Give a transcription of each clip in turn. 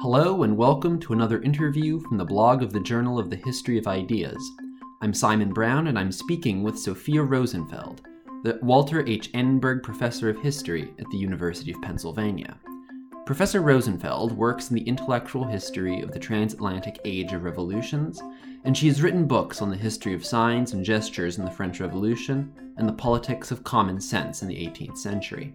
Hello, and welcome to another interview from the blog of the Journal of the History of Ideas. I'm Simon Brown, and I'm speaking with Sophia Rosenfeld, the Walter H. Annenberg Professor of History at the University of Pennsylvania. Professor Rosenfeld works in the intellectual history of the transatlantic age of revolutions, and she has written books on the history of signs and gestures in the French Revolution and the politics of common sense in the 18th century.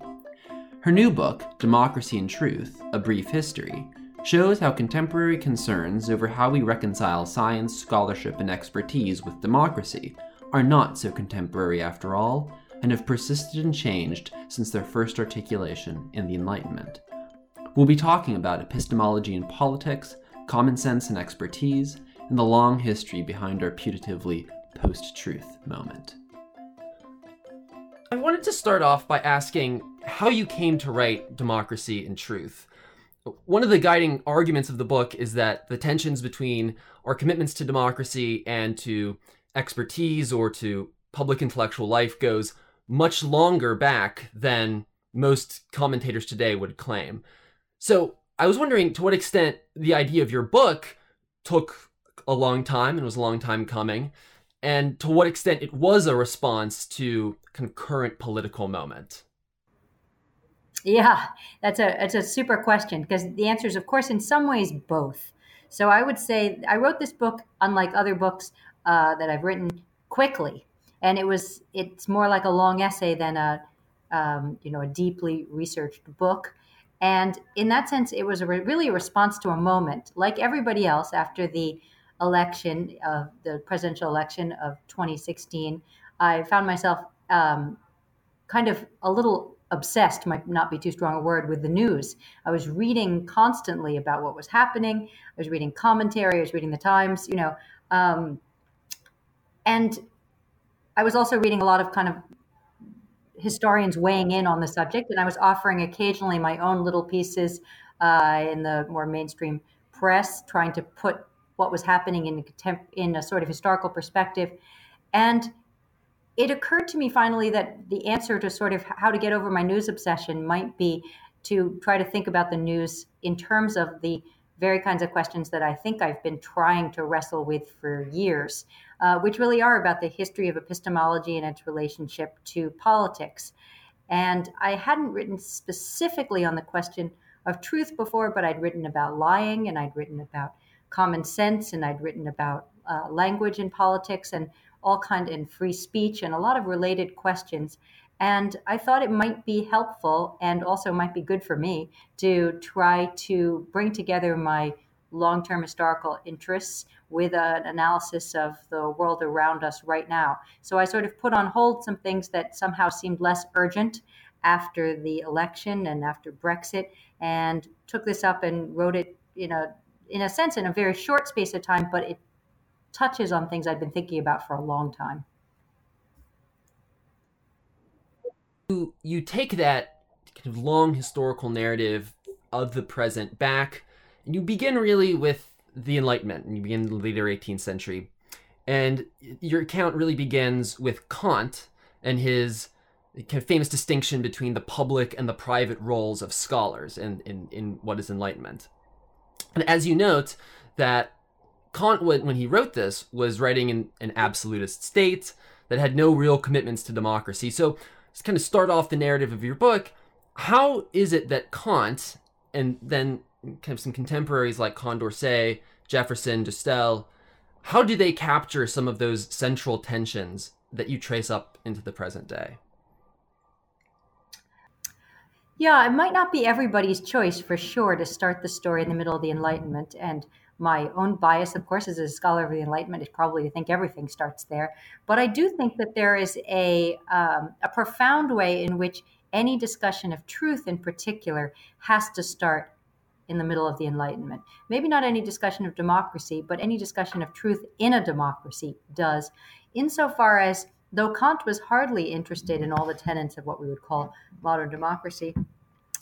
Her new book, Democracy and Truth A Brief History, shows how contemporary concerns over how we reconcile science, scholarship, and expertise with democracy are not so contemporary after all, and have persisted and changed since their first articulation in the Enlightenment. We'll be talking about epistemology and politics, common sense and expertise, and the long history behind our putatively post truth moment. I wanted to start off by asking how you came to write Democracy and Truth. One of the guiding arguments of the book is that the tensions between our commitments to democracy and to expertise or to public intellectual life goes much longer back than most commentators today would claim. So I was wondering to what extent the idea of your book took a long time and was a long time coming, and to what extent it was a response to concurrent political moment. Yeah, that's a that's a super question because the answer is, of course, in some ways, both. So I would say I wrote this book, unlike other books uh, that I've written, quickly, and it was it's more like a long essay than a um, you know a deeply researched book. And in that sense, it was a re- really a response to a moment, like everybody else after the election of the presidential election of 2016. I found myself um, kind of a little obsessed might not be too strong a word with the news. I was reading constantly about what was happening. I was reading commentary. I was reading the times you know um, and i was also reading a lot of kind of historians weighing in on the subject and i was offering occasionally my own little pieces uh, in the more mainstream press trying to put what was happening in, in a sort of historical perspective. And it occurred to me finally that the answer to sort of how to get over my news obsession might be to try to think about the news in terms of the very kinds of questions that I think I've been trying to wrestle with for years, uh, which really are about the history of epistemology and its relationship to politics. And I hadn't written specifically on the question of truth before, but I'd written about lying and I'd written about common sense and I'd written about uh, language in politics. And all kind in free speech and a lot of related questions. And I thought it might be helpful and also might be good for me to try to bring together my long term historical interests with an analysis of the world around us right now. So I sort of put on hold some things that somehow seemed less urgent after the election and after Brexit and took this up and wrote it in a in a sense in a very short space of time, but it touches on things I've been thinking about for a long time. You, you take that kind of long historical narrative of the present back, and you begin really with the Enlightenment, and you begin the later 18th century. And your account really begins with Kant and his kind of famous distinction between the public and the private roles of scholars in, in, in what is Enlightenment. And as you note, that Kant, when he wrote this, was writing in an absolutist state that had no real commitments to democracy. So, to kind of start off the narrative of your book, how is it that Kant and then kind of some contemporaries like Condorcet, Jefferson, de Staël, how do they capture some of those central tensions that you trace up into the present day? Yeah, it might not be everybody's choice for sure to start the story in the middle of the Enlightenment. And my own bias, of course, as a scholar of the Enlightenment, is probably to think everything starts there. But I do think that there is a, um, a profound way in which any discussion of truth in particular has to start in the middle of the Enlightenment. Maybe not any discussion of democracy, but any discussion of truth in a democracy does, insofar as though Kant was hardly interested in all the tenets of what we would call modern democracy,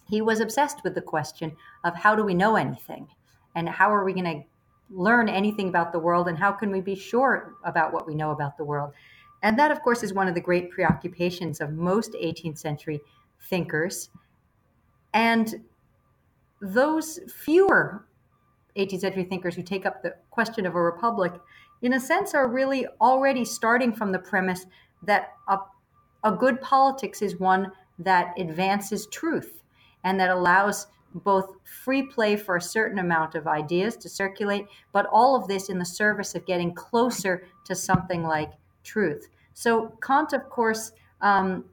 he was obsessed with the question of how do we know anything? and how are we going to learn anything about the world and how can we be sure about what we know about the world. And that of course is one of the great preoccupations of most 18th century thinkers. And those fewer 18th century thinkers who take up the question of a republic, in a sense, are really already starting from the premise that a, a good politics is one that advances truth and that allows both free play for a certain amount of ideas to circulate, but all of this in the service of getting closer to something like truth. So Kant, of course, um,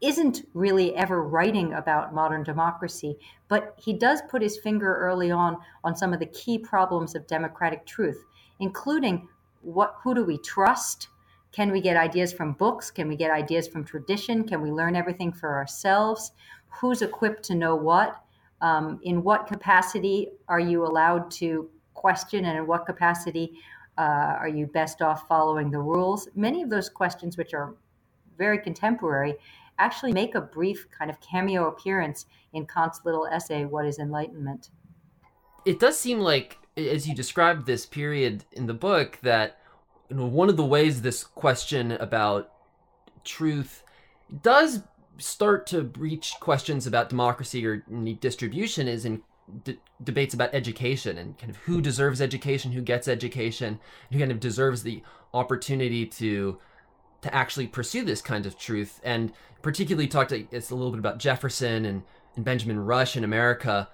isn't really ever writing about modern democracy, but he does put his finger early on on some of the key problems of democratic truth, including what who do we trust? Can we get ideas from books? Can we get ideas from tradition? Can we learn everything for ourselves? Who's equipped to know what? Um, in what capacity are you allowed to question, and in what capacity uh, are you best off following the rules? Many of those questions, which are very contemporary, actually make a brief kind of cameo appearance in Kant's little essay, What is Enlightenment? It does seem like, as you described this period in the book, that you know, one of the ways this question about truth does start to breach questions about democracy or distribution is in d- debates about education and kind of who deserves education, who gets education, who kind of deserves the opportunity to to actually pursue this kind of truth. And particularly talked to, it's a little bit about Jefferson and, and Benjamin Rush in America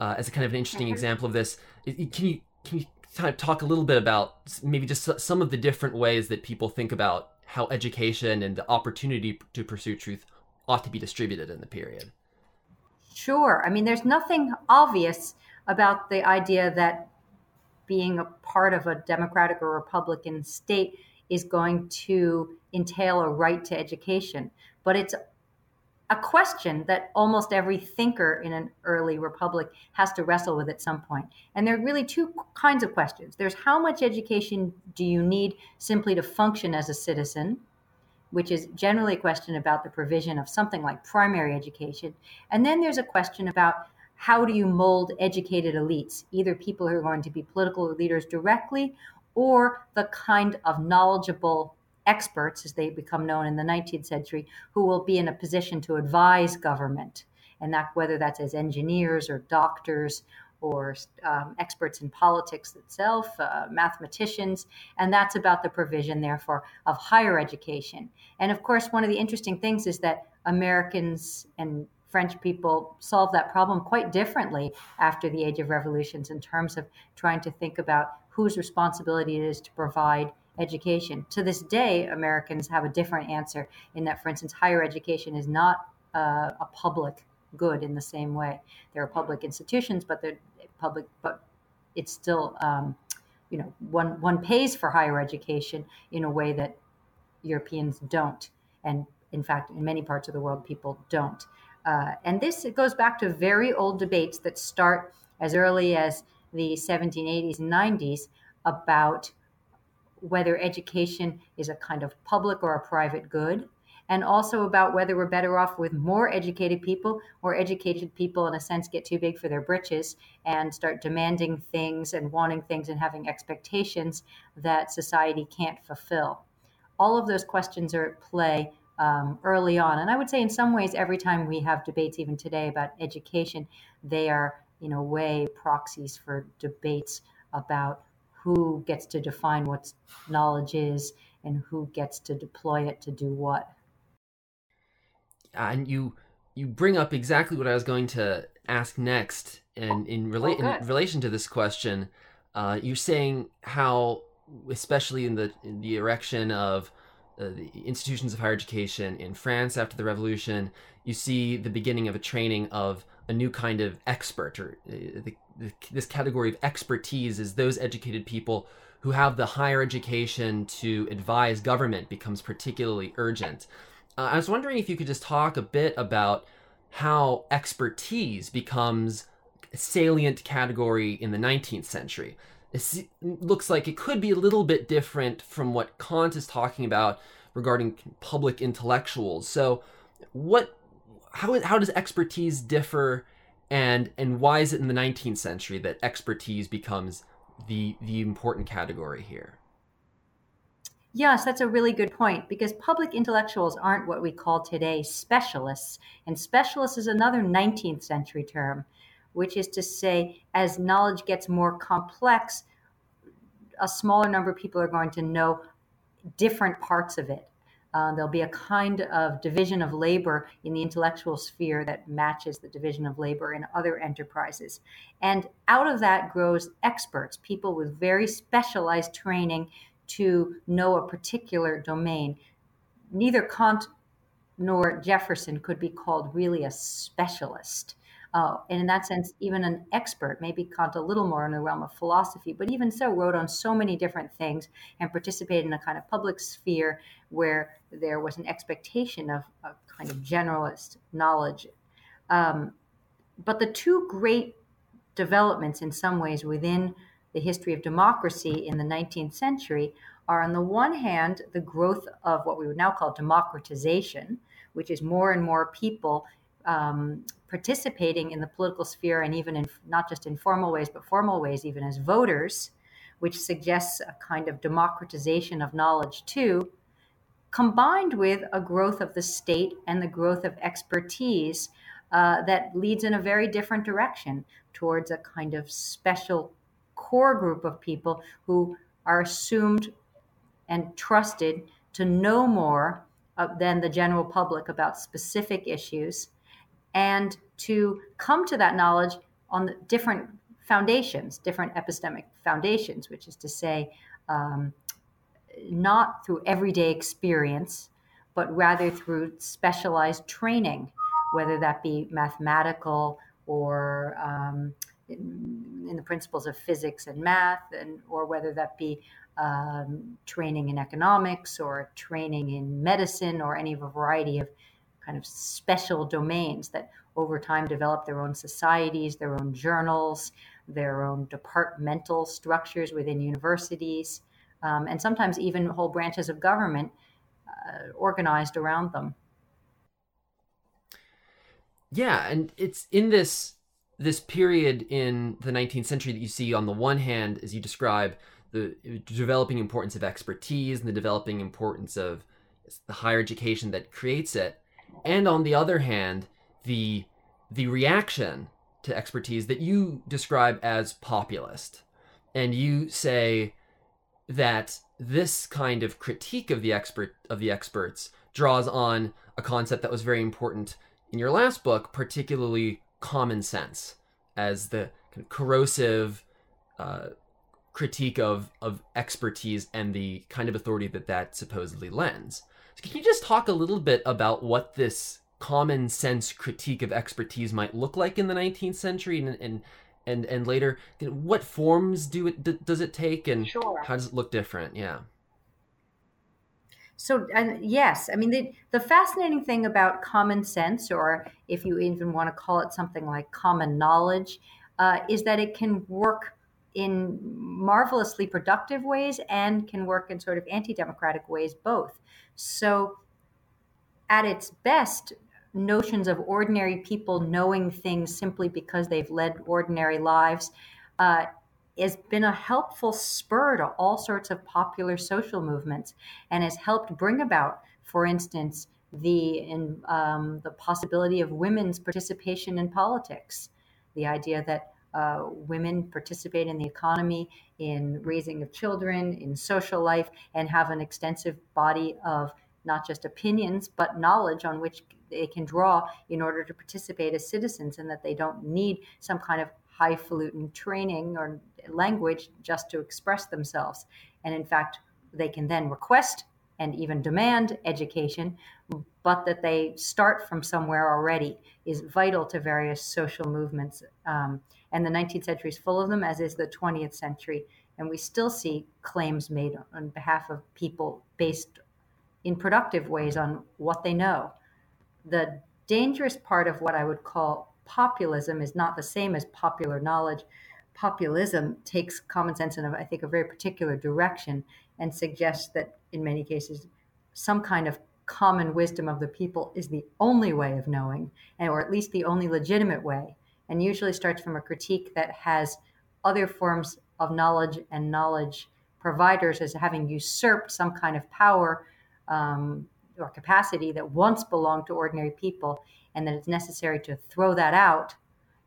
uh, as a kind of an interesting mm-hmm. example of this. Can you can you kind of talk a little bit about maybe just some of the different ways that people think about how education and the opportunity to pursue truth ought to be distributed in the period? Sure. I mean, there's nothing obvious about the idea that being a part of a democratic or republican state is going to entail a right to education. But it's a question that almost every thinker in an early republic has to wrestle with at some point. And there are really two kinds of questions. There's how much education do you need simply to function as a citizen? Which is generally a question about the provision of something like primary education. And then there's a question about how do you mold educated elites, either people who are going to be political leaders directly or the kind of knowledgeable experts, as they become known in the 19th century, who will be in a position to advise government. And that whether that's as engineers or doctors or um, experts in politics itself, uh, mathematicians, and that's about the provision, therefore, of higher education. And of course, one of the interesting things is that Americans and French people solved that problem quite differently after the Age of Revolutions in terms of trying to think about whose responsibility it is to provide education. To this day, Americans have a different answer in that, for instance, higher education is not uh, a public good in the same way. There are public institutions, but they're public, but it's still, um, you know, one one pays for higher education in a way that Europeans don't, and in fact, in many parts of the world, people don't. Uh, and this it goes back to very old debates that start as early as the 1780s and 90s about whether education is a kind of public or a private good and also about whether we're better off with more educated people or educated people in a sense get too big for their britches and start demanding things and wanting things and having expectations that society can't fulfill. All of those questions are at play um, early on and i would say in some ways every time we have debates even today about education they are in a way proxies for debates about who gets to define what knowledge is and who gets to deploy it to do what and you you bring up exactly what I was going to ask next, and in, rela- oh, in relation to this question, uh, you're saying how, especially in the in the erection of uh, the institutions of higher education in France after the revolution, you see the beginning of a training of a new kind of expert, or uh, the, the, this category of expertise is those educated people who have the higher education to advise government becomes particularly urgent. Uh, I was wondering if you could just talk a bit about how expertise becomes a salient category in the 19th century. It looks like it could be a little bit different from what Kant is talking about regarding public intellectuals. So, what, how, how does expertise differ, and and why is it in the 19th century that expertise becomes the the important category here? Yes, that's a really good point because public intellectuals aren't what we call today specialists. And specialist is another 19th century term. which is to say, as knowledge gets more complex, a smaller number of people are going to know different parts of it. Uh, there'll be a kind of division of labor in the intellectual sphere that matches the division of labor in other enterprises. And out of that grows experts, people with very specialized training to know a particular domain. Neither Kant nor Jefferson could be called really a specialist. Uh, and in that sense, even an expert, maybe Kant a little more in the realm of philosophy, but even so, wrote on so many different things and participated in a kind of public sphere where there was an expectation of a kind of generalist knowledge. Um, but the two great developments, in some ways, within the history of democracy in the 19th century are, on the one hand, the growth of what we would now call democratization, which is more and more people um, participating in the political sphere and even in not just in formal ways, but formal ways, even as voters, which suggests a kind of democratization of knowledge too, combined with a growth of the state and the growth of expertise uh, that leads in a very different direction towards a kind of special core group of people who are assumed and trusted to know more uh, than the general public about specific issues and to come to that knowledge on different foundations, different epistemic foundations, which is to say, um, not through everyday experience, but rather through specialized training, whether that be mathematical or um, in, in, the principles of physics and math, and or whether that be um, training in economics or training in medicine or any of a variety of kind of special domains that over time develop their own societies, their own journals, their own departmental structures within universities, um, and sometimes even whole branches of government uh, organized around them. Yeah, and it's in this this period in the 19th century that you see on the one hand, as you describe, the developing importance of expertise and the developing importance of the higher education that creates it. And on the other hand, the the reaction to expertise that you describe as populist, and you say that this kind of critique of the expert of the experts draws on a concept that was very important in your last book, particularly common sense, as the kind of corrosive uh, critique of of expertise and the kind of authority that that supposedly lends. So can you just talk a little bit about what this common sense critique of expertise might look like in the 19th century and and and, and later? What forms do it d- does it take, and sure. how does it look different? Yeah. So and yes, I mean the the fascinating thing about common sense, or if you even want to call it something like common knowledge, uh, is that it can work in marvelously productive ways and can work in sort of anti-democratic ways both. So, at its best, notions of ordinary people knowing things simply because they've led ordinary lives uh, has been a helpful spur to all sorts of popular social movements and has helped bring about, for instance, the um, the possibility of women's participation in politics, the idea that uh, women participate in the economy, in raising of children, in social life, and have an extensive body of not just opinions, but knowledge on which they can draw in order to participate as citizens, and that they don't need some kind of highfalutin training or language just to express themselves. And in fact, they can then request and even demand education, but that they start from somewhere already is vital to various social movements. Um, and the 19th century is full of them, as is the 20th century. And we still see claims made on behalf of people based in productive ways on what they know. The dangerous part of what I would call populism is not the same as popular knowledge. Populism takes common sense in, a, I think, a very particular direction and suggests that in many cases, some kind of common wisdom of the people is the only way of knowing, or at least the only legitimate way and usually starts from a critique that has other forms of knowledge and knowledge providers as having usurped some kind of power um, or capacity that once belonged to ordinary people, and that it's necessary to throw that out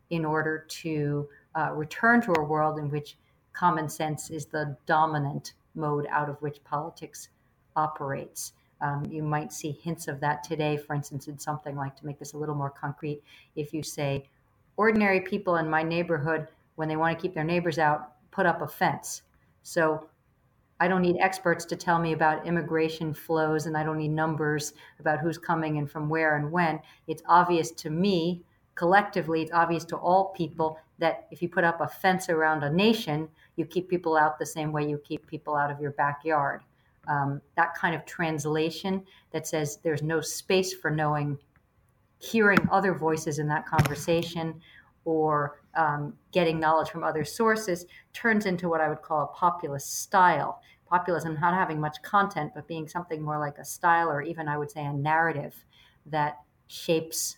in order to uh, return to a world in which common sense is the dominant mode out of which politics operates. Um, you might see hints of that today, for instance, in something like to make this a little more concrete. If you say, ordinary people in my neighborhood, when they want to keep their neighbors out, put up a fence. So I don't need experts to tell me about immigration flows and I don't need numbers about who's coming and from where and when. It's obvious to me, collectively, it's obvious to all people that if you put up a fence around a nation, you keep people out the same way you keep people out of your backyard. Um, that kind of translation that says there's no space for knowing, hearing other voices in that conversation, or um, getting knowledge from other sources turns into what I would call a populist style. Populism not having much content, but being something more like a style, or even I would say a narrative that shapes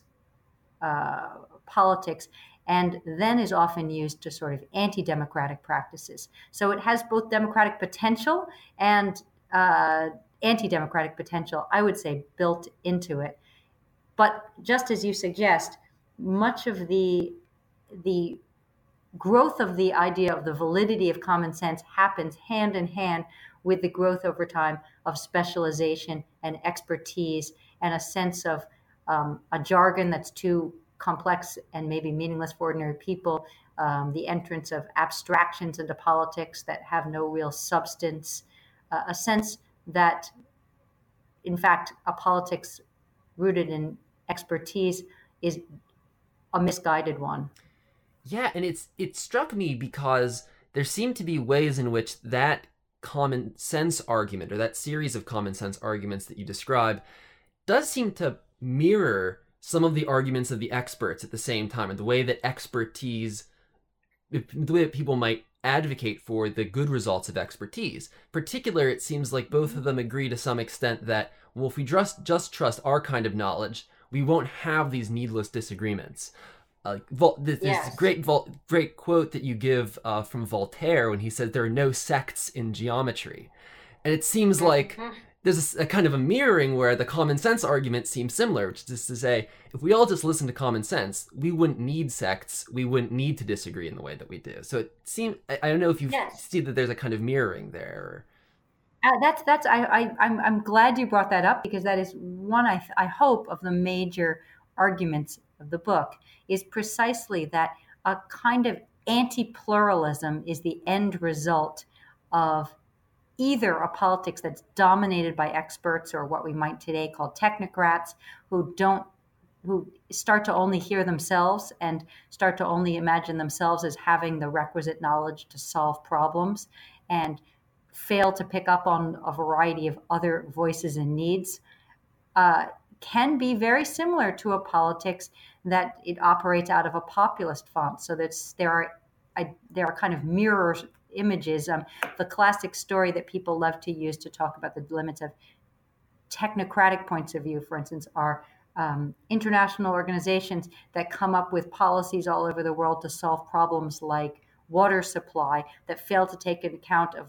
uh, politics and then is often used to sort of anti democratic practices. So it has both democratic potential and uh, anti democratic potential, I would say, built into it. But just as you suggest, much of the the growth of the idea of the validity of common sense happens hand in hand with the growth over time of specialization and expertise and a sense of um, a jargon that's too complex and maybe meaningless for ordinary people, um, the entrance of abstractions into politics that have no real substance, uh, a sense that, in fact, a politics rooted in expertise is a misguided one. Yeah, and it's it struck me because there seem to be ways in which that common sense argument or that series of common sense arguments that you describe does seem to mirror some of the arguments of the experts at the same time, and the way that expertise, the way that people might advocate for the good results of expertise. Particular, it seems like both of them agree to some extent that well, if we just just trust our kind of knowledge, we won't have these needless disagreements. Uh, Vol- this, yes. great Vol- great quote that you give uh, from Voltaire when he said there are no sects in geometry, and it seems like mm-hmm there's a, a, kind of a mirroring where the common sense argument seems similar, which is to say, if we all just listen to common sense, we wouldn't need sects, we wouldn't need to disagree in the way that we do. So it seems I, I don't know if you yes. see that there's a kind of mirroring there. Uh, that's that's I, I I'm I'm glad you brought that up because that is one I I hope of the major arguments of the book is precisely that a kind of anti-pluralism is the end result of either a politics that's dominated by experts or what we might today call technocrats who don't who start to only hear themselves and start to only imagine themselves as having the requisite knowledge to solve problems and fail to pick up on a variety of other voices and needs uh, can be very similar to a politics that it operates out of a populist font. So that there are I, there are kind of mirrors images. Um, the classic story that people love to use to talk about the limits of technocratic points of view, for instance, are um, international organizations that come up with policies all over the world to solve problems like water supply that fail to take into account of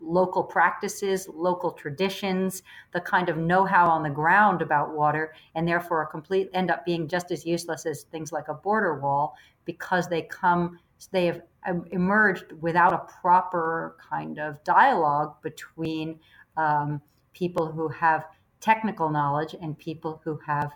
local practices, local traditions, the kind of know-how on the ground about water, and therefore complete end up being just as useless as things like a border wall because they come they have emerged without a proper kind of dialogue between um, people who have technical knowledge and people who have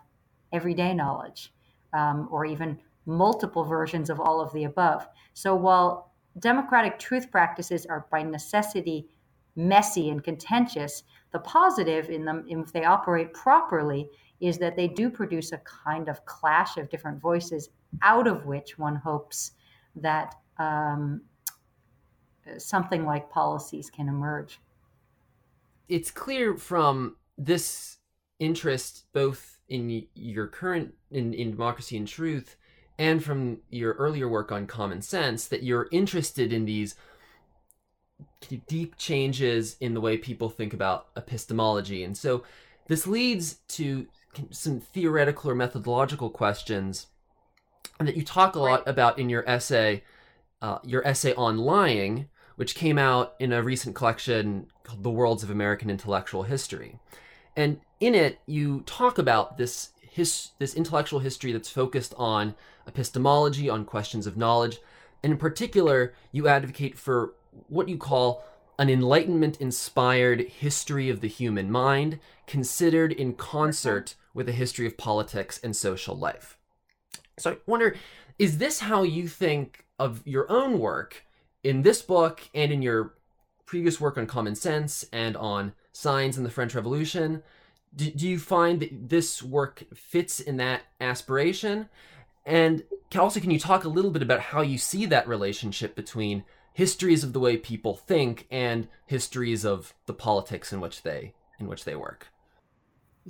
everyday knowledge, um, or even multiple versions of all of the above. So while democratic truth practices are by necessity messy and contentious, the positive in them, if they operate properly, is that they do produce a kind of clash of different voices out of which one hopes that um, something like policies can emerge. It's clear from this interest, both in your current in, in democracy and truth, and from your earlier work on common sense, that you're interested in these deep changes in the way people think about epistemology. And so this leads to some theoretical or methodological questions that you talk a lot about in your essay uh, your essay on lying, which came out in a recent collection called The Worlds of American Intellectual History. And in it, you talk about this his this intellectual history that's focused on epistemology, on questions of knowledge, and in particular, you advocate for what you call an enlightenment inspired history of the human mind considered in concert with a history of politics and social life. So I wonder is this how you think of your own work in this book and in your previous work on common sense and on signs in the French Revolution? Do, do you find that this work fits in that aspiration? And also, can you talk a little bit about how you see that relationship between histories of the way people think and histories of the politics in which they in which they work?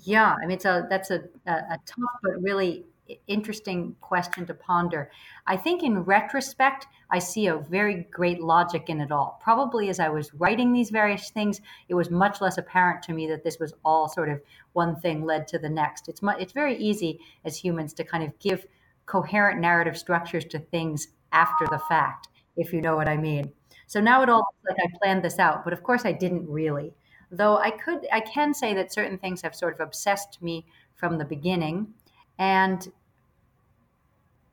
Yeah, I mean, so that's a, a, a tough but really interesting question to ponder. I think in retrospect, I see a very great logic in it all. Probably as I was writing these various things, it was much less apparent to me that this was all sort of one thing led to the next. It's it's very easy as humans to kind of give coherent narrative structures to things after the fact, if you know what I mean. So now it all looks like I planned this out, but of course I didn't really. Though I could I can say that certain things have sort of obsessed me from the beginning. And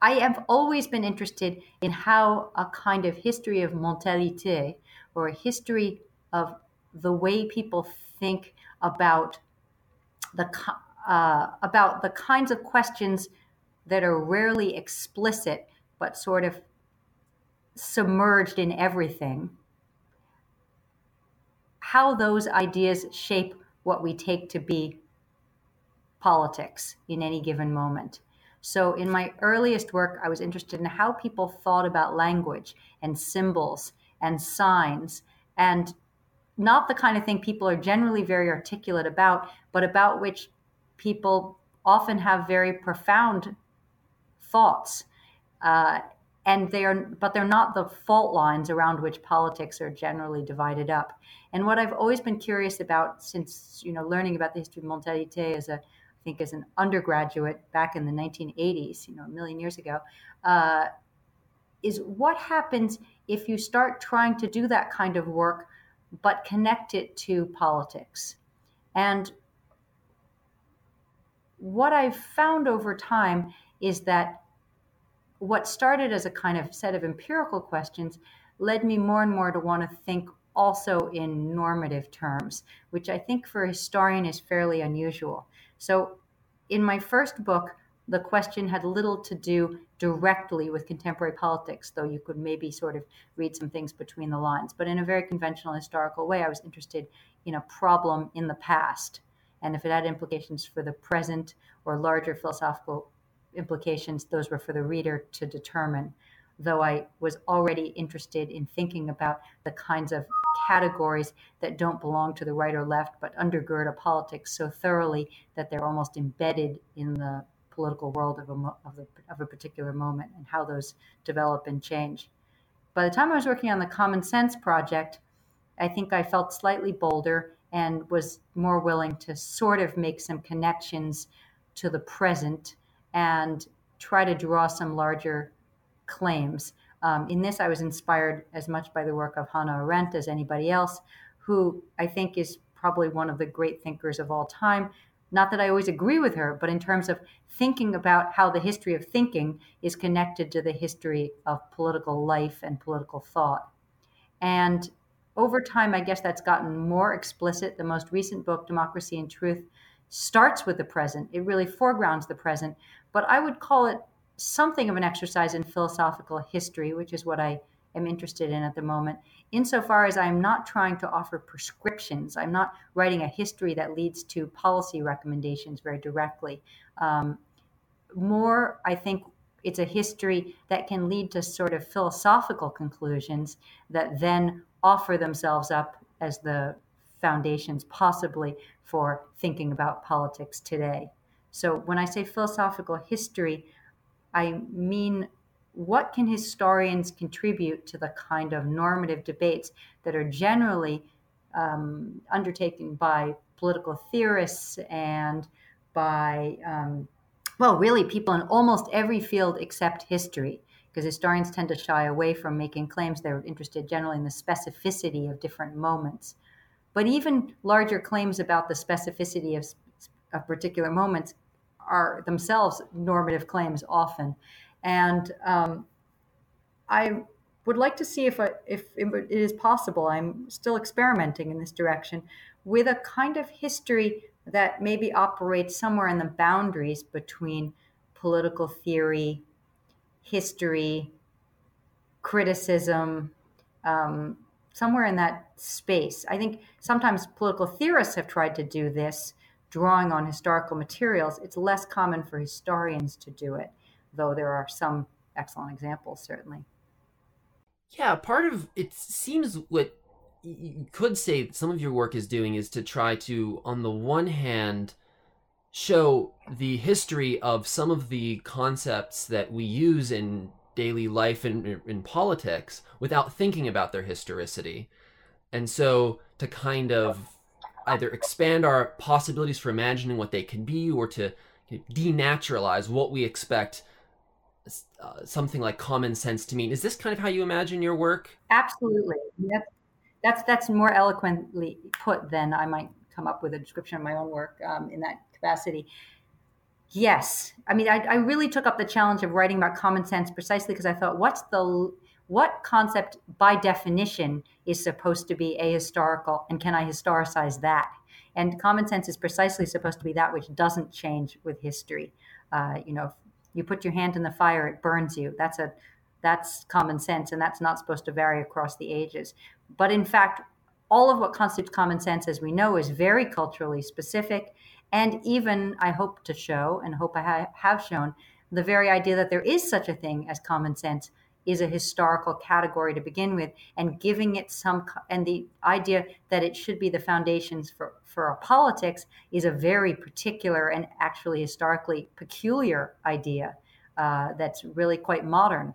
I have always been interested in how a kind of history of mentalité or a history of the way people think about the uh, about the kinds of questions that are rarely explicit but sort of submerged in everything. How those ideas shape what we take to be politics in any given moment so, in my earliest work, I was interested in how people thought about language and symbols and signs, and not the kind of thing people are generally very articulate about, but about which people often have very profound thoughts. Uh, and they are, but they're not the fault lines around which politics are generally divided up. And what I've always been curious about since you know learning about the history of mentalité as a think as an undergraduate back in the 1980s, you know, a million years ago, uh, is what happens if you start trying to do that kind of work, but connect it to politics. And what I've found over time is that what started as a kind of set of empirical questions led me more and more to want to think also in normative terms, which I think for a historian is fairly unusual. So, in my first book, the question had little to do directly with contemporary politics, though you could maybe sort of read some things between the lines. But in a very conventional historical way, I was interested in a problem in the past and if it had implications for the present or larger philosophical implications, those were for the reader to determine. Though I was already interested in thinking about the kinds of categories that don't belong to the right or left, but undergird a politics so thoroughly that they're almost embedded in the political world of a, of, of a particular moment and how those develop and change. By the time I was working on the Common Sense project, I think I felt slightly bolder and was more willing to sort of make some connections to the present and try to draw some larger claims. Um, in this, I was inspired as much by the work of Hannah Arendt as anybody else, who I think is probably one of the great thinkers of all time. Not that I always agree with her, but in terms of thinking about how the history of thinking is connected to the history of political life and political thought. And over time, I guess that's gotten more explicit. The most recent book, Democracy and Truth, starts with the present. It really foregrounds the present, but I would call it something of an exercise in philosophical history, which is what I am interested in at the moment, insofar as I'm not trying to offer prescriptions. I'm not writing a history that leads to policy recommendations very directly. Um, more, I think it's a history that can lead to sort of philosophical conclusions that then offer themselves up as the foundations, possibly, for thinking about politics today. So when I say philosophical history, I mean, what can historians contribute to the kind of normative debates that are generally um, undertaken by political theorists and by, um, well, really people in almost every field except history? Because historians tend to shy away from making claims. They're interested generally in the specificity of different moments. But even larger claims about the specificity of, of particular moments are themselves normative claims often. And um, I would like to see if, I, if it is possible, I'm still experimenting in this direction, with a kind of history that maybe operates somewhere in the boundaries between political theory, history, criticism, um, somewhere in that space. I think sometimes political theorists have tried to do this, drawing on historical materials. It's less common for historians to do it, though there are some excellent examples, certainly. Yeah, part of it seems what you could say some of your work is doing is to try to, on the one hand, show the history of some of the concepts that we use in daily life and er, in politics without thinking about their historicity. And so to kind of either expand our possibilities for imagining what they can be or to denaturalize what we expect uh, something like common sense to mean. Is this kind of how you imagine your work? Absolutely. That's that's, that's more eloquently put than I might come up with a description of my own work um, in that capacity. Yes, I mean, I, I, really took up the challenge of writing about common sense precisely because I thought, what's the what concept by definition is supposed to be ahistorical, and can I historicize that? And common sense is precisely supposed to be that which doesn't change with history. Uh, you know, you put your hand in the fire, it burns you. That's a that's common sense, and that's not supposed to vary across the ages. But in fact, all of what constitutes common sense, as we know, is very culturally specific. And even, I hope to show, and hope I ha- have shown, the very idea that there is such a thing as common sense is a historical category to begin with, and giving it some, and the idea that it should be the foundations for, for our politics is a very particular and actually historically peculiar idea uh, that's really quite modern.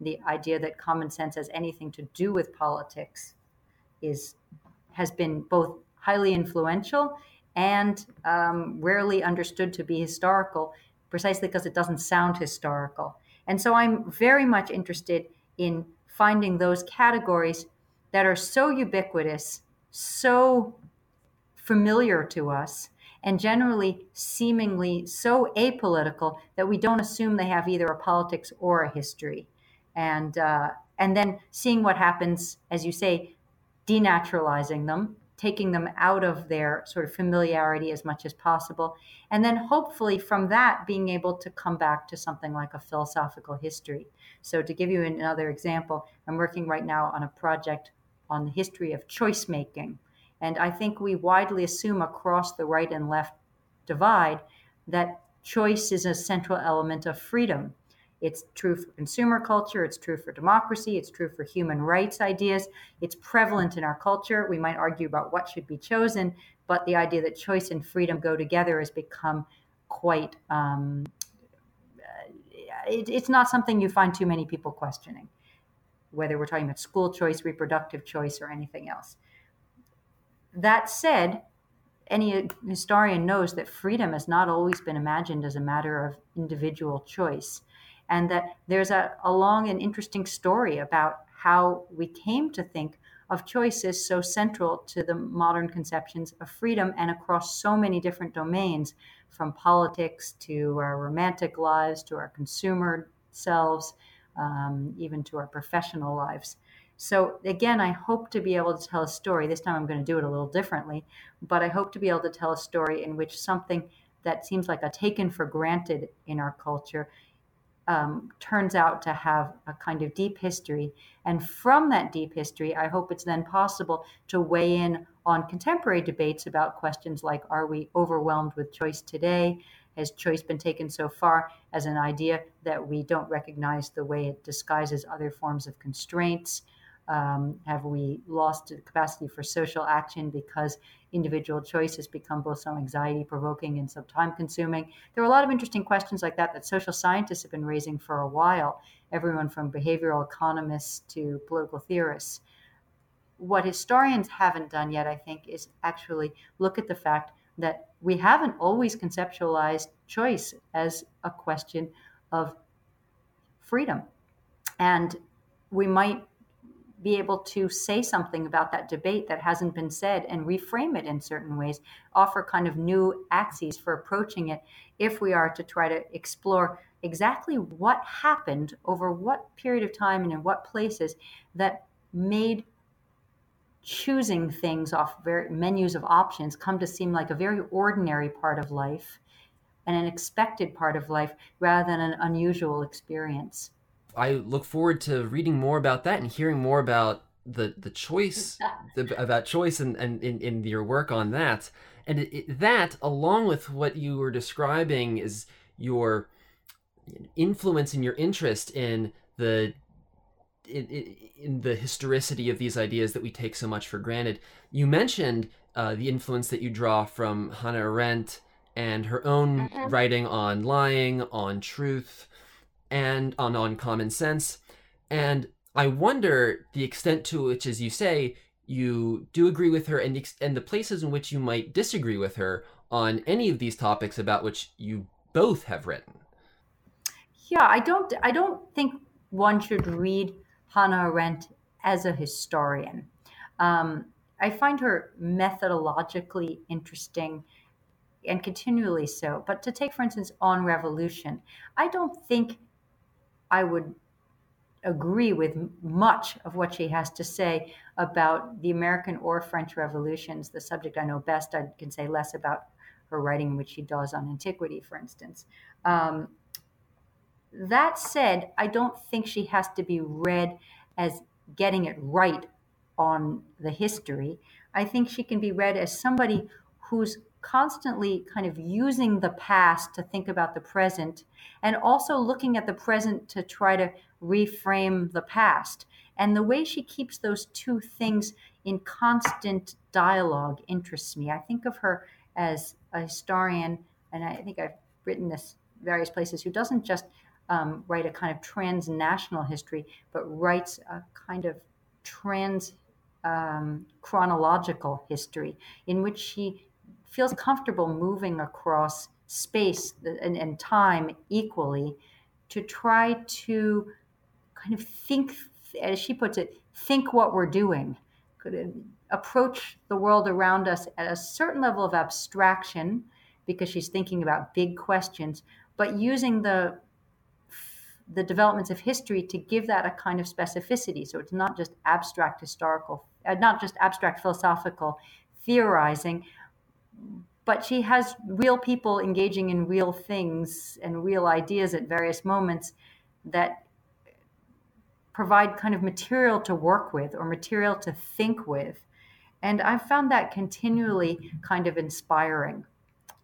The idea that common sense has anything to do with politics is has been both highly influential and um, rarely understood to be historical, precisely because it doesn't sound historical. And so I'm very much interested in finding those categories that are so ubiquitous, so familiar to us, and generally seemingly so apolitical that we don't assume they have either a politics or a history. And, uh, and then seeing what happens, as you say, denaturalizing them, taking them out of their sort of familiarity as much as possible. And then hopefully from that, being able to come back to something like a philosophical history. So, to give you another example, I'm working right now on a project on the history of choice making. And I think we widely assume across the right and left divide that choice is a central element of freedom. It's true for consumer culture, it's true for democracy, it's true for human rights ideas. It's prevalent in our culture. We might argue about what should be chosen, but the idea that choice and freedom go together has become quite, um, it, it's not something you find too many people questioning, whether we're talking about school choice, reproductive choice, or anything else. That said, any historian knows that freedom has not always been imagined as a matter of individual choice and that there's a, a long and interesting story about how we came to think of choices so central to the modern conceptions of freedom and across so many different domains from politics to our romantic lives to our consumer selves um, even to our professional lives. So again i hope to be able to tell a story. This time i'm going to do it a little differently but i hope to be able to tell a story in which something that seems like a taken for granted in our culture um, turns out to have a kind of deep history. And from that deep history, I hope it's then possible to weigh in on contemporary debates about questions like Are we overwhelmed with choice today? Has choice been taken so far as an idea that we don't recognize the way it disguises other forms of constraints? Um, have we lost the capacity for social action because individual choice has become both so anxiety provoking and so time consuming? There are a lot of interesting questions like that that social scientists have been raising for a while, everyone from behavioral economists to political theorists. What historians haven't done yet, I think, is actually look at the fact that we haven't always conceptualized choice as a question of freedom. And we might be able to say something about that debate that hasn't been said and reframe it in certain ways, offer kind of new axes for approaching it if we are to try to explore exactly what happened over what period of time and in what places that made choosing things off very, menus of options come to seem like a very ordinary part of life and an expected part of life rather than an unusual experience. I look forward to reading more about that and hearing more about the the choice the, about choice and, and in, in your work on that and it, it, that along with what you were describing is your influence and your interest in the in, in, the historicity of these ideas that we take so much for granted. You mentioned uh, the influence that you draw from Hannah Arendt and her own mm-hmm. writing on lying, on truth, and on, on common sense. And I wonder the extent to which, as you say, you do agree with her and the, and the places in which you might disagree with her on any of these topics about which you both have written. Yeah, I don't I don't think one should read Hannah Arendt as a historian. Um, I find her methodologically interesting and continually so. But to take, for instance, on revolution, I don't think I would agree with much of what she has to say about the American or French revolutions, the subject I know best. I can say less about her writing, which she does on antiquity, for instance. Um, that said, I don't think she has to be read as getting it right on the history. I think she can be read as somebody who's constantly kind of using the past to think about the present and also looking at the present to try to reframe the past. And the way she keeps those two things in constant dialogue interests me. I think of her as a historian, and I think I've written this various places, who doesn't just um, write a kind of transnational history, but writes a kind of trans um, chronological history in which she feels comfortable moving across space and, and time equally to try to kind of think, as she puts it, think what we're doing, could approach the world around us at a certain level of abstraction because she's thinking about big questions, but using the the developments of history to give that a kind of specificity. So it's not just abstract historical, uh, not just abstract philosophical theorizing, but she has real people engaging in real things and real ideas at various moments that provide kind of material to work with or material to think with. And I've found that continually kind of inspiring.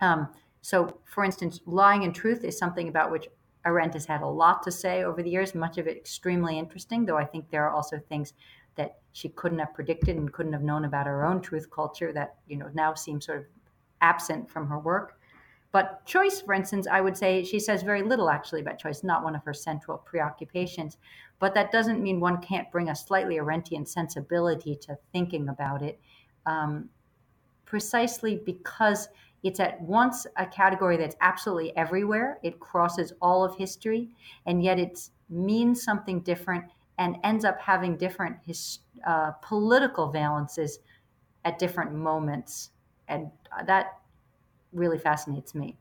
Um, so, for instance, lying and truth is something about which Arendt has had a lot to say over the years, much of it extremely interesting, though I think there are also things that she couldn't have predicted and couldn't have known about her own truth culture that, you know, now seem sort of absent from her work. But choice, for instance, I would say she says very little actually about choice, not one of her central preoccupations. But that doesn't mean one can't bring a slightly Arendtian sensibility to thinking about it, um, precisely because it's at once a category that's absolutely everywhere. It crosses all of history, and yet it means something different and ends up having different his, uh, political valences at different moments. And that really fascinates me.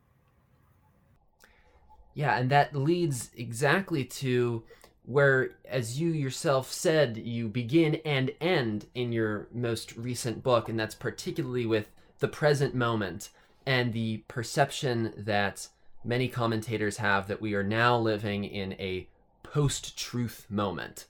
Yeah, and that leads exactly to where, as you yourself said, you begin and end in your most recent book, and that's particularly with the present moment and the perception that many commentators have that we are now living in a post-truth moment.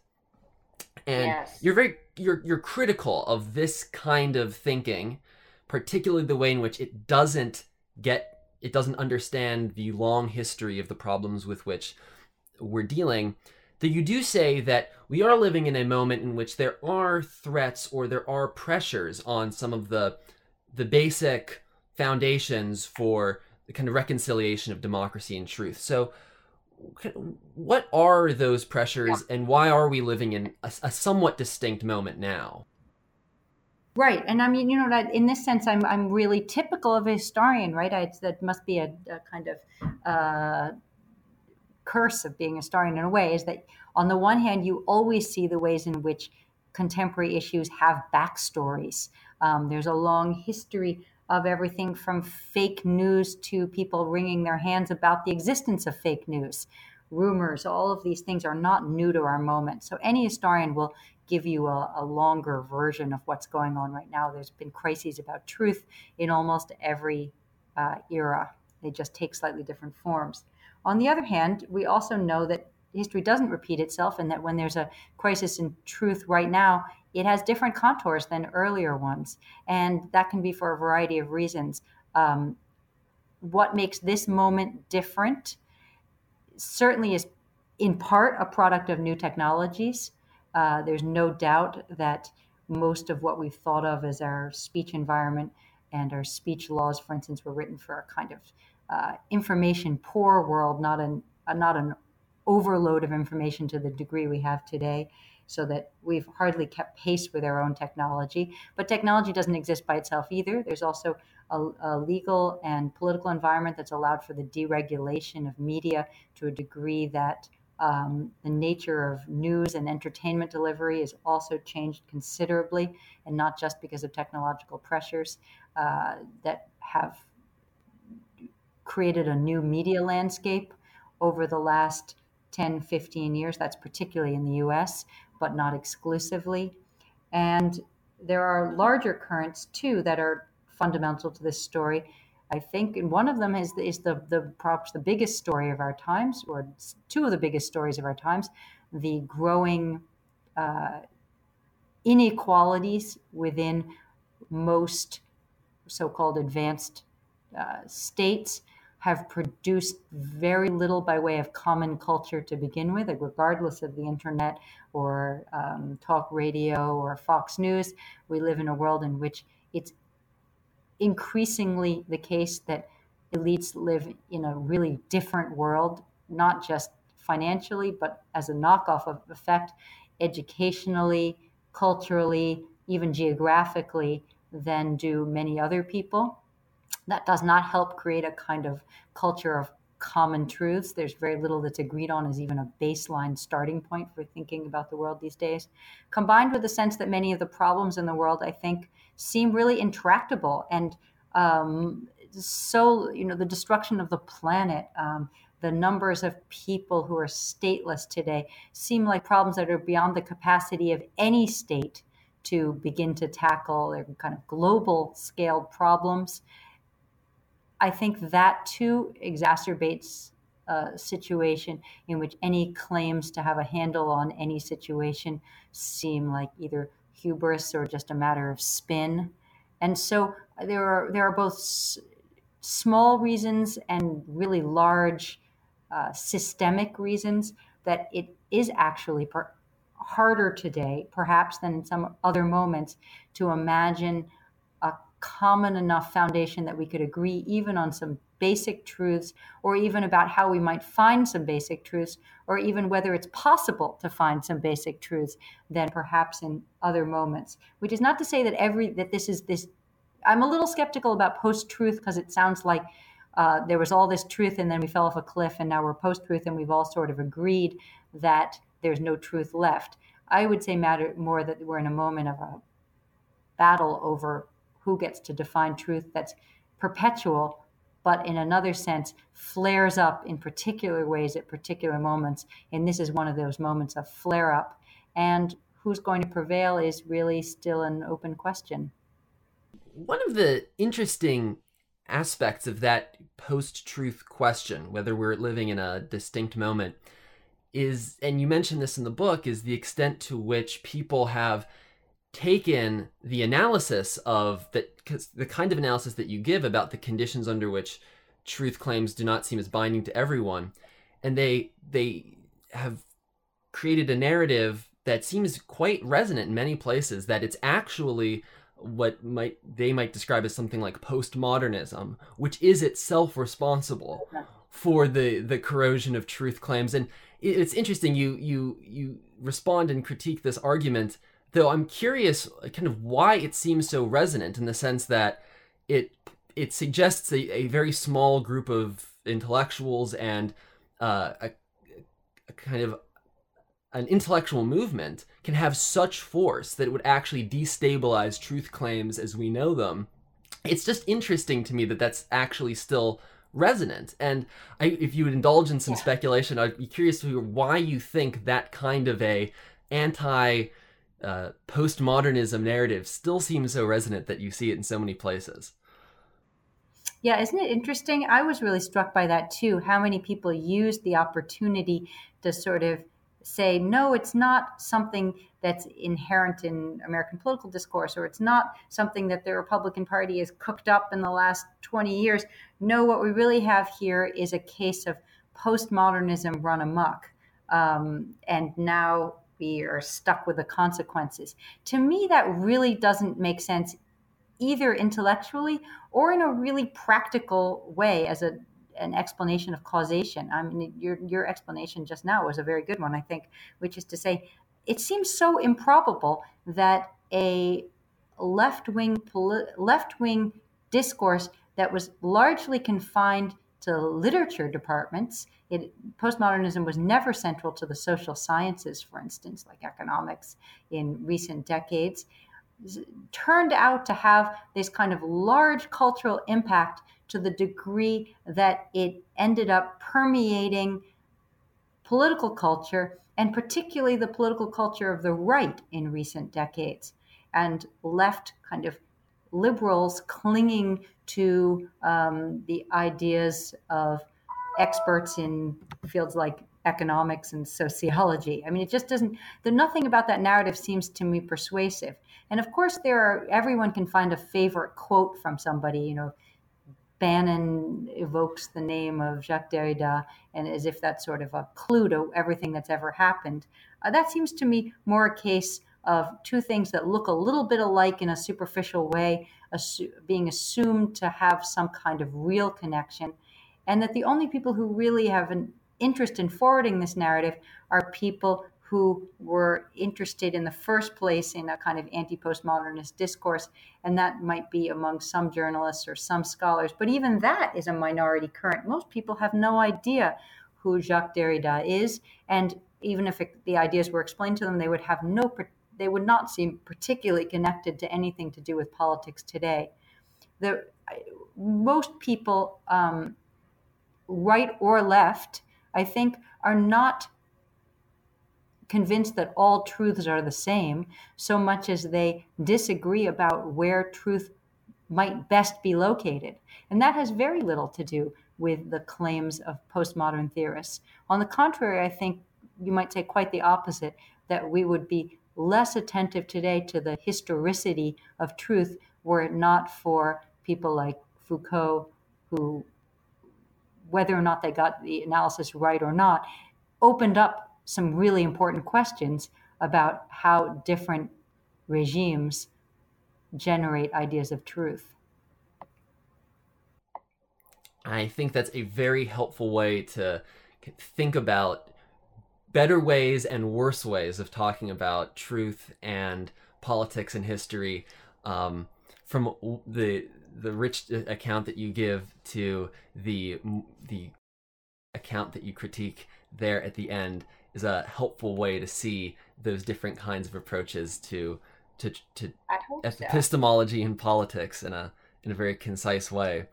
And yes. you're very you're you're critical of this kind of thinking, particularly the way in which it doesn't get it doesn't understand the long history of the problems with which we're dealing. That you do say that we are living in a moment in which there are threats or there are pressures on some of the the basic foundations for the kind of reconciliation of democracy and truth. So, what are those pressures, and why are we living in a, a, somewhat distinct moment now? Right, and I mean, you know, that in this sense, I'm I'm really typical of a historian, right? I, that must be a, a kind of uh, curse of being a historian in a way. Is that on the one hand, you always see the ways in which contemporary issues have backstories. Um, there's a long history of everything from fake news to people wringing their hands about the existence of fake news. Rumors, all of these things are not new to our moment. So, any historian will give you a, a, longer version of what's going on right now. There's been crises about truth in almost every uh, era, they just take slightly different forms. On the other hand, we also know that history doesn't repeat itself and that when there's a crisis in truth right now, it has different contours than earlier ones. And that can be for a variety of reasons. Um, what makes this moment different certainly is in part a product of new technologies. Uh, there's no doubt that most of what we've thought of as our speech environment and our speech laws, for instance, were written for a kind of uh, information poor world, not an uh, not an overload of information to the degree we have today so that we've hardly kept pace with our own technology. But technology doesn't exist by itself either. There's also a, a, legal and political environment that's allowed for the deregulation of media to a degree that um, the nature of news and entertainment delivery has also changed considerably, and not just because of technological pressures uh, that have created a new media landscape over the last 10, 15 years. That's particularly in the US, but not exclusively. And there are larger currents too that are fundamental to this story. I think, and one of them is the, is the the perhaps the biggest story of our times, or two of the biggest stories of our times, the growing uh, inequalities within most so-called advanced uh, states have produced very little by way of common culture to begin with, regardless of the internet or um, talk radio or Fox News. We live in a world in which it's increasingly the case that elites live in a really different world, not just financially, but as a knockoff of effect, educationally, culturally, even geographically, than do many other people. That does not help create a kind of culture of common truths. There's very little that's agreed on as even a baseline starting point for thinking about the world these days. Combined with the sense that many of the problems in the world, I think, seem really intractable and um, so, you know, the destruction of the planet. Um, the numbers of people who are stateless today seem like problems that are beyond the capacity of any state to begin to tackle. They're kind of global scaled problems. I think that too exacerbates a situation in which any claims to have a handle on any situation seem like either hubris or just a matter of spin. And so there are there are both s- small reasons and really large uh, systemic reasons that it is actually per- harder today, perhaps than in some other moments, to imagine a common enough foundation that we could agree even on some basic truths, or even about how we might find some basic truths, or even whether it's possible to find some basic truths than perhaps in other moments. Which is not to say that every that this is this. I'm a little skeptical about post-truth because it sounds like uh, there was all this truth and then we fell off a cliff and now we're post-truth and we've all sort of agreed that there's no truth left. I would say matter more that we're in a moment of a battle over who gets to define truth that's perpetual, but in another sense flares up in particular ways at particular moments. And this is one of those moments of flare up. And who's going to prevail is really still an open question. One of the interesting aspects of that post truth question, whether we're living in a distinct moment, is, and you mentioned this in the book, is the extent to which people have taken the analysis of that the kind of analysis that you give about the conditions under which truth claims do not seem as binding to everyone and they they have created a narrative that seems quite resonant in many places that it's actually what might they might describe as something like postmodernism which is itself responsible for the the corrosion of truth claims. And it's interesting you you you respond and critique this argument Though I'm curious, kind of why it seems so resonant in the sense that it it suggests a, a very small group of intellectuals and uh, a, a kind of an intellectual movement can have such force that it would actually destabilize truth claims as we know them. It's just interesting to me that that's actually still resonant. And I, if you would indulge in some yeah. speculation, I'd be curious to hear why you think that kind of a anti uh, postmodernism narrative still seems so resonant that you see it in so many places. Yeah, isn't it interesting? I was really struck by that too. How many people used the opportunity to sort of say, no, it's not something that's inherent in American political discourse, or it's not something that the Republican Party has cooked up in the last 20 years. No, what we really have here is a case of postmodernism run amok. Um, and now we are stuck with the consequences. To me, that really doesn't make sense either intellectually or in a really practical way as a an explanation of causation. I mean, your your explanation just now was a very good one, I think, which is to say, it seems so improbable that a left wing left wing discourse that was largely confined to literature departments. It, postmodernism was never central to the social sciences, for instance, like economics in recent decades turned out to have this kind of large cultural impact to the degree that it ended up permeating political culture and particularly the political culture of the right in recent decades and left kind of liberals clinging to um, the ideas of experts in fields like economics and sociology. I mean, it just doesn't, the nothing about that narrative seems to me persuasive. And of course, there are, everyone can find a favorite quote from somebody, you know, Bannon evokes the name of Jacques Derrida, and as if that's sort of a clue to everything that's ever happened. Uh, that seems to me more a case of two things that look a little bit alike in a superficial way, assu- being assumed to have some kind of real connection, and that the only people who really have an interest in forwarding this narrative are people who were interested in the first place in a kind of anti postmodernist discourse. And that might be among some journalists or some scholars. But even that is a minority current. Most people have no idea who Jacques Derrida is. And even if it, the ideas were explained to them, they would have no, they would not seem particularly connected to anything to do with politics today. The, most people, um, right or left, I think, are not convinced that all truths are the same so much as they disagree about where truth might best be located. And that has very little to do with the claims of postmodern theorists. On the contrary, I think you might say quite the opposite that we would be less attentive today to the historicity of truth were it not for people like Foucault, who, whether or not they got the analysis right or not, opened up some really important questions about how different regimes generate ideas of truth. I think that's a very helpful way to think about better ways and worse ways of talking about truth and politics and history um, from the the rich account that you give to the the account that you critique there at the end is a helpful way to see those different kinds of approaches to to to epistemology so. and politics in a in a very concise way.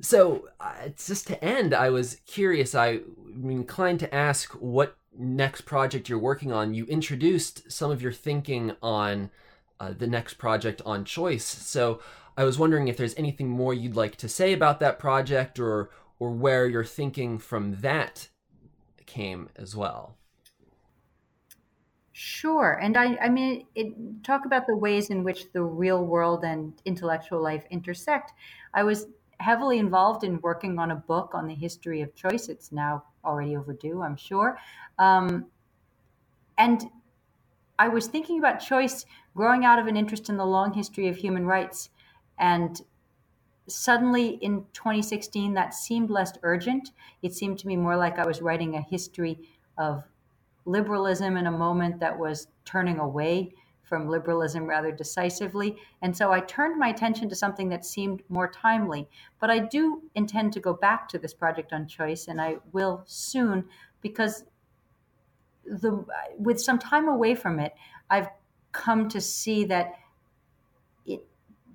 So, uh, just to end, I was curious. I am inclined to ask what next project you're working on. You introduced some of your thinking on uh, the next project on choice. So, I was wondering if there's anything more you'd like to say about that project, or or where your thinking from that came as well. Sure. And I, I mean, it, talk about the ways in which the real world and intellectual life intersect. I was heavily involved in working on a book on the history of choice. It's now already overdue, I'm sure. Um, and I was thinking about choice growing out of an interest in the long history of human rights. And suddenly in 2016 that seemed less urgent it seemed to me more like i was writing a history of liberalism in a moment that was turning away from liberalism rather decisively and so i turned my attention to something that seemed more timely but i do intend to go back to this project on choice and i will soon because the with some time away from it, I've come to see that it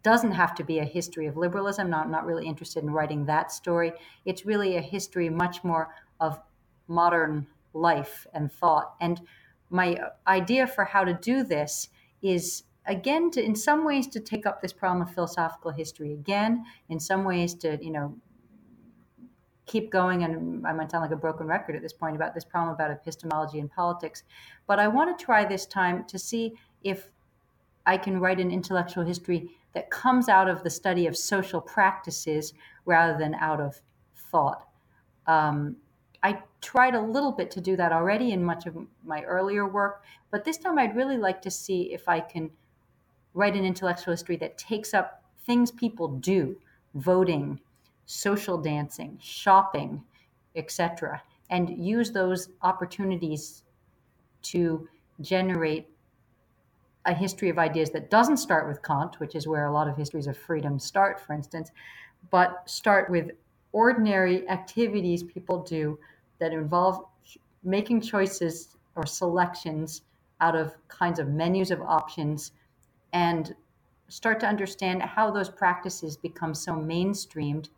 doesn't have to be a history of liberalism. Not, not really interested in writing that story. It's really a history much more of modern life and thought. And my idea for how to do this is again to in some ways to take up this problem of philosophical history again in some ways to you know keep going and i might sound like a broken record at this point about this problem about epistemology and politics but i want to try this time to see if i can write an intellectual history that comes out of the study of social practices rather than out of thought. Um, I tried a little bit to do that already in much of my earlier work, but this time I'd really like to see if I can write an intellectual history that takes up things people do, voting, social dancing, shopping, etc., and use those opportunities to generate a history of ideas that doesn't start with Kant, which is where a lot of histories of freedom start, for instance, but start with ordinary activities people do that involve making choices or selections out of kinds of menus of options and start to understand how those practices become so mainstreamed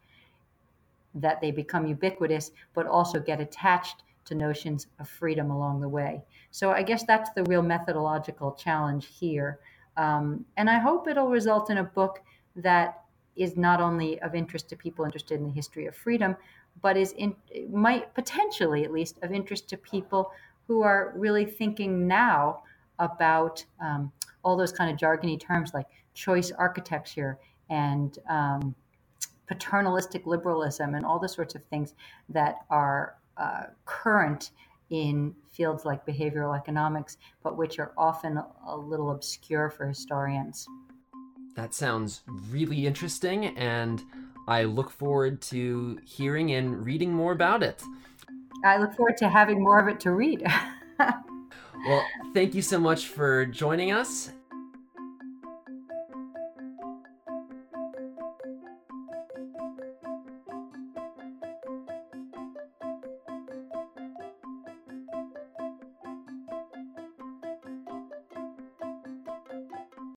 that they become ubiquitous, but also get attached to notions of freedom along the way. So I guess that's the real methodological challenge here. Um, and I hope it'll result in a book that is not only of interest to people interested in the history of freedom, but is in, might potentially at least of interest to people who are really thinking now about um, all those kind of jargony terms like choice architecture and um, paternalistic liberalism and all the sorts of things that are uh, current in fields like behavioral economics, but which are often a little obscure for historians. That sounds really interesting, and I look forward to hearing and reading more about it. I look forward to having more of it to read. well, thank you so much for joining us,